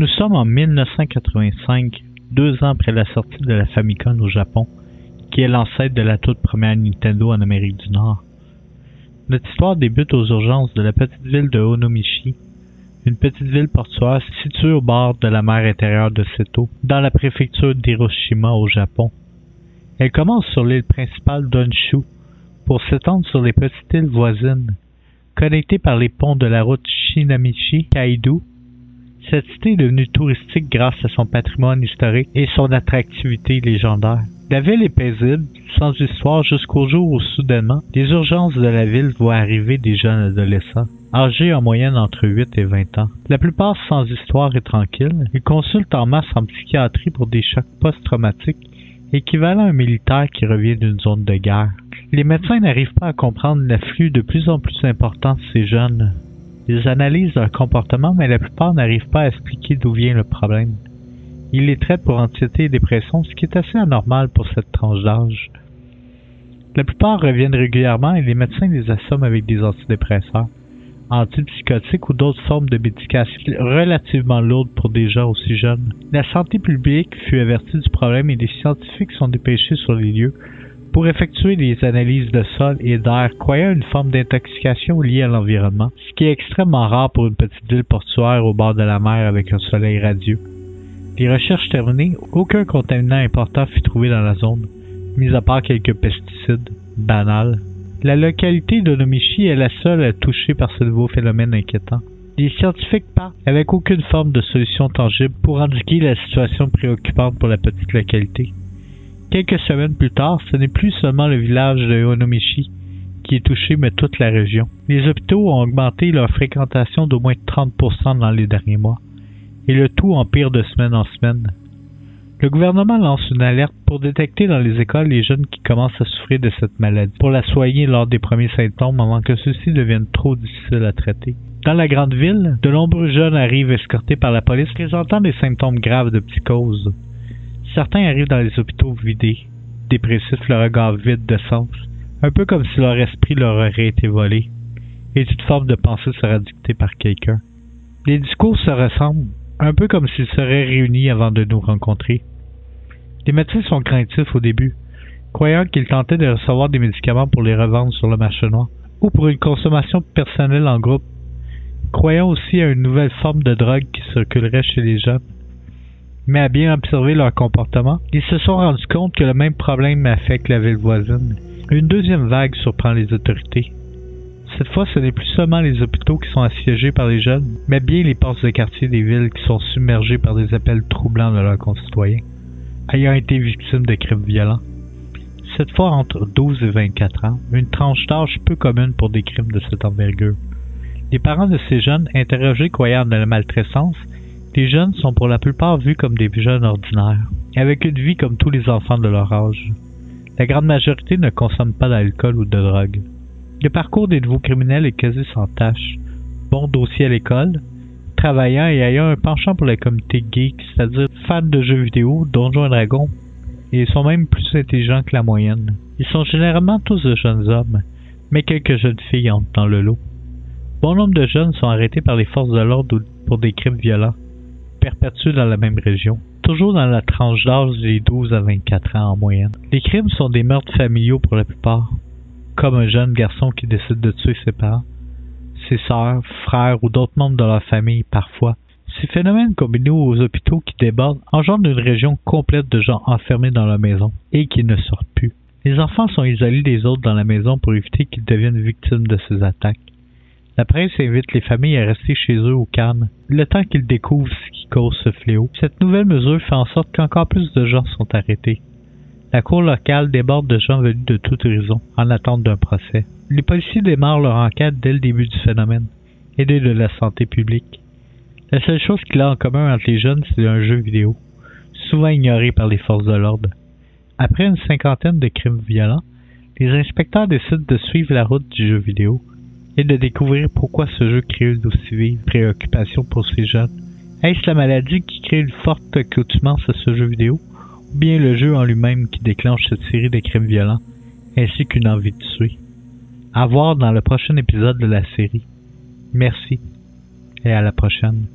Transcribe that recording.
Nous sommes en 1985, deux ans après la sortie de la Famicom au Japon, qui est l'ancêtre de la toute première Nintendo en Amérique du Nord. Notre histoire débute aux urgences de la petite ville de Onomichi, une petite ville portuaire située au bord de la mer intérieure de Seto, dans la préfecture d'Hiroshima au Japon. Elle commence sur l'île principale d'Honshu pour s'étendre sur les petites îles voisines. Connectée par les ponts de la route Shinamichi-Kaidu, cette cité est devenue touristique grâce à son patrimoine historique et son attractivité légendaire. La ville est paisible, sans histoire jusqu'au jour où soudainement, les urgences de la ville voient arriver des jeunes adolescents, âgés en moyenne entre 8 et 20 ans. La plupart sans histoire et tranquilles, ils consultent en masse en psychiatrie pour des chocs post-traumatiques équivalent à un militaire qui revient d'une zone de guerre. Les médecins n'arrivent pas à comprendre l'afflux de plus en plus important de ces jeunes. Ils analysent leur comportement, mais la plupart n'arrivent pas à expliquer d'où vient le problème. Il les traite pour anxiété et dépression, ce qui est assez anormal pour cette tranche d'âge. La plupart reviennent régulièrement et les médecins les assomment avec des antidépresseurs, antipsychotiques ou d'autres formes de médication relativement lourdes pour des gens aussi jeunes. La santé publique fut avertie du problème et des scientifiques sont dépêchés sur les lieux pour effectuer des analyses de sol et d'air croyant une forme d'intoxication liée à l'environnement, ce qui est extrêmement rare pour une petite ville portuaire au bord de la mer avec un soleil radieux. Les recherches terminées, aucun contaminant important fut trouvé dans la zone, mis à part quelques pesticides banals. La localité d'Onomichi est la seule touchée par ce nouveau phénomène inquiétant. Les scientifiques partent avec aucune forme de solution tangible pour indiquer la situation préoccupante pour la petite localité. Quelques semaines plus tard, ce n'est plus seulement le village de Onomichi qui est touché, mais toute la région. Les hôpitaux ont augmenté leur fréquentation d'au moins 30% dans les derniers mois et le tout empire de semaine en semaine. Le gouvernement lance une alerte pour détecter dans les écoles les jeunes qui commencent à souffrir de cette maladie, pour la soigner lors des premiers symptômes avant que ceux-ci deviennent trop difficiles à traiter. Dans la grande ville, de nombreux jeunes arrivent escortés par la police présentant des symptômes graves de psychose. Certains arrivent dans les hôpitaux vidés, dépressifs, le regard vide de sens, un peu comme si leur esprit leur aurait été volé, et toute forme de pensée sera dictée par quelqu'un. Les discours se ressemblent, un peu comme s'ils seraient réunis avant de nous rencontrer. Les médecins sont craintifs au début, croyant qu'ils tentaient de recevoir des médicaments pour les revendre sur le marché noir ou pour une consommation personnelle en groupe, croyant aussi à une nouvelle forme de drogue qui circulerait chez les jeunes. Mais à bien observer leur comportement, ils se sont rendus compte que le même problème affecte la ville voisine. Une deuxième vague surprend les autorités. Cette fois, ce n'est plus seulement les hôpitaux qui sont assiégés par les jeunes, mais bien les portes de quartier des villes qui sont submergées par des appels troublants de leurs concitoyens, ayant été victimes de crimes violents. Cette fois entre 12 et 24 ans, une tranche d'âge peu commune pour des crimes de cette envergure. Les parents de ces jeunes, interrogés croyant de la maltraitance, les jeunes sont pour la plupart vus comme des jeunes ordinaires, avec une vie comme tous les enfants de leur âge. La grande majorité ne consomme pas d'alcool ou de drogue. Le parcours des nouveaux criminels est quasi sans tâche. Bon dossier à l'école, travaillant et ayant un penchant pour la communauté geek, c'est-à-dire fans de jeux vidéo, Donjons et Dragons, et ils sont même plus intelligents que la moyenne. Ils sont généralement tous de jeunes hommes, mais quelques jeunes filles entrent dans le lot. Bon nombre de jeunes sont arrêtés par les forces de l'ordre pour des crimes violents, perpétués dans la même région, toujours dans la tranche d'âge des 12 à 24 ans en moyenne. Les crimes sont des meurtres familiaux pour la plupart comme un jeune garçon qui décide de tuer ses parents, ses sœurs, frères ou d'autres membres de leur famille parfois. Ces phénomènes combinés aux hôpitaux qui débordent engendrent une région complète de gens enfermés dans leur maison et qui ne sortent plus. Les enfants sont isolés des autres dans la maison pour éviter qu'ils deviennent victimes de ces attaques. La presse invite les familles à rester chez eux au calme, le temps qu'ils découvrent ce qui cause ce fléau. Cette nouvelle mesure fait en sorte qu'encore plus de gens sont arrêtés. La cour locale déborde de gens venus de tout horizon en attente d'un procès. Les policiers démarrent leur enquête dès le début du phénomène, aidés de la santé publique. La seule chose qu'il a en commun entre les jeunes, c'est un jeu vidéo, souvent ignoré par les forces de l'ordre. Après une cinquantaine de crimes violents, les inspecteurs décident de suivre la route du jeu vidéo et de découvrir pourquoi ce jeu crée une aussi vive préoccupation pour ces jeunes. Est-ce la maladie qui crée une forte accoutumance à ce jeu vidéo ou bien le jeu en lui-même qui déclenche cette série de crimes violents, ainsi qu'une envie de tuer? À voir dans le prochain épisode de la série. Merci et à la prochaine.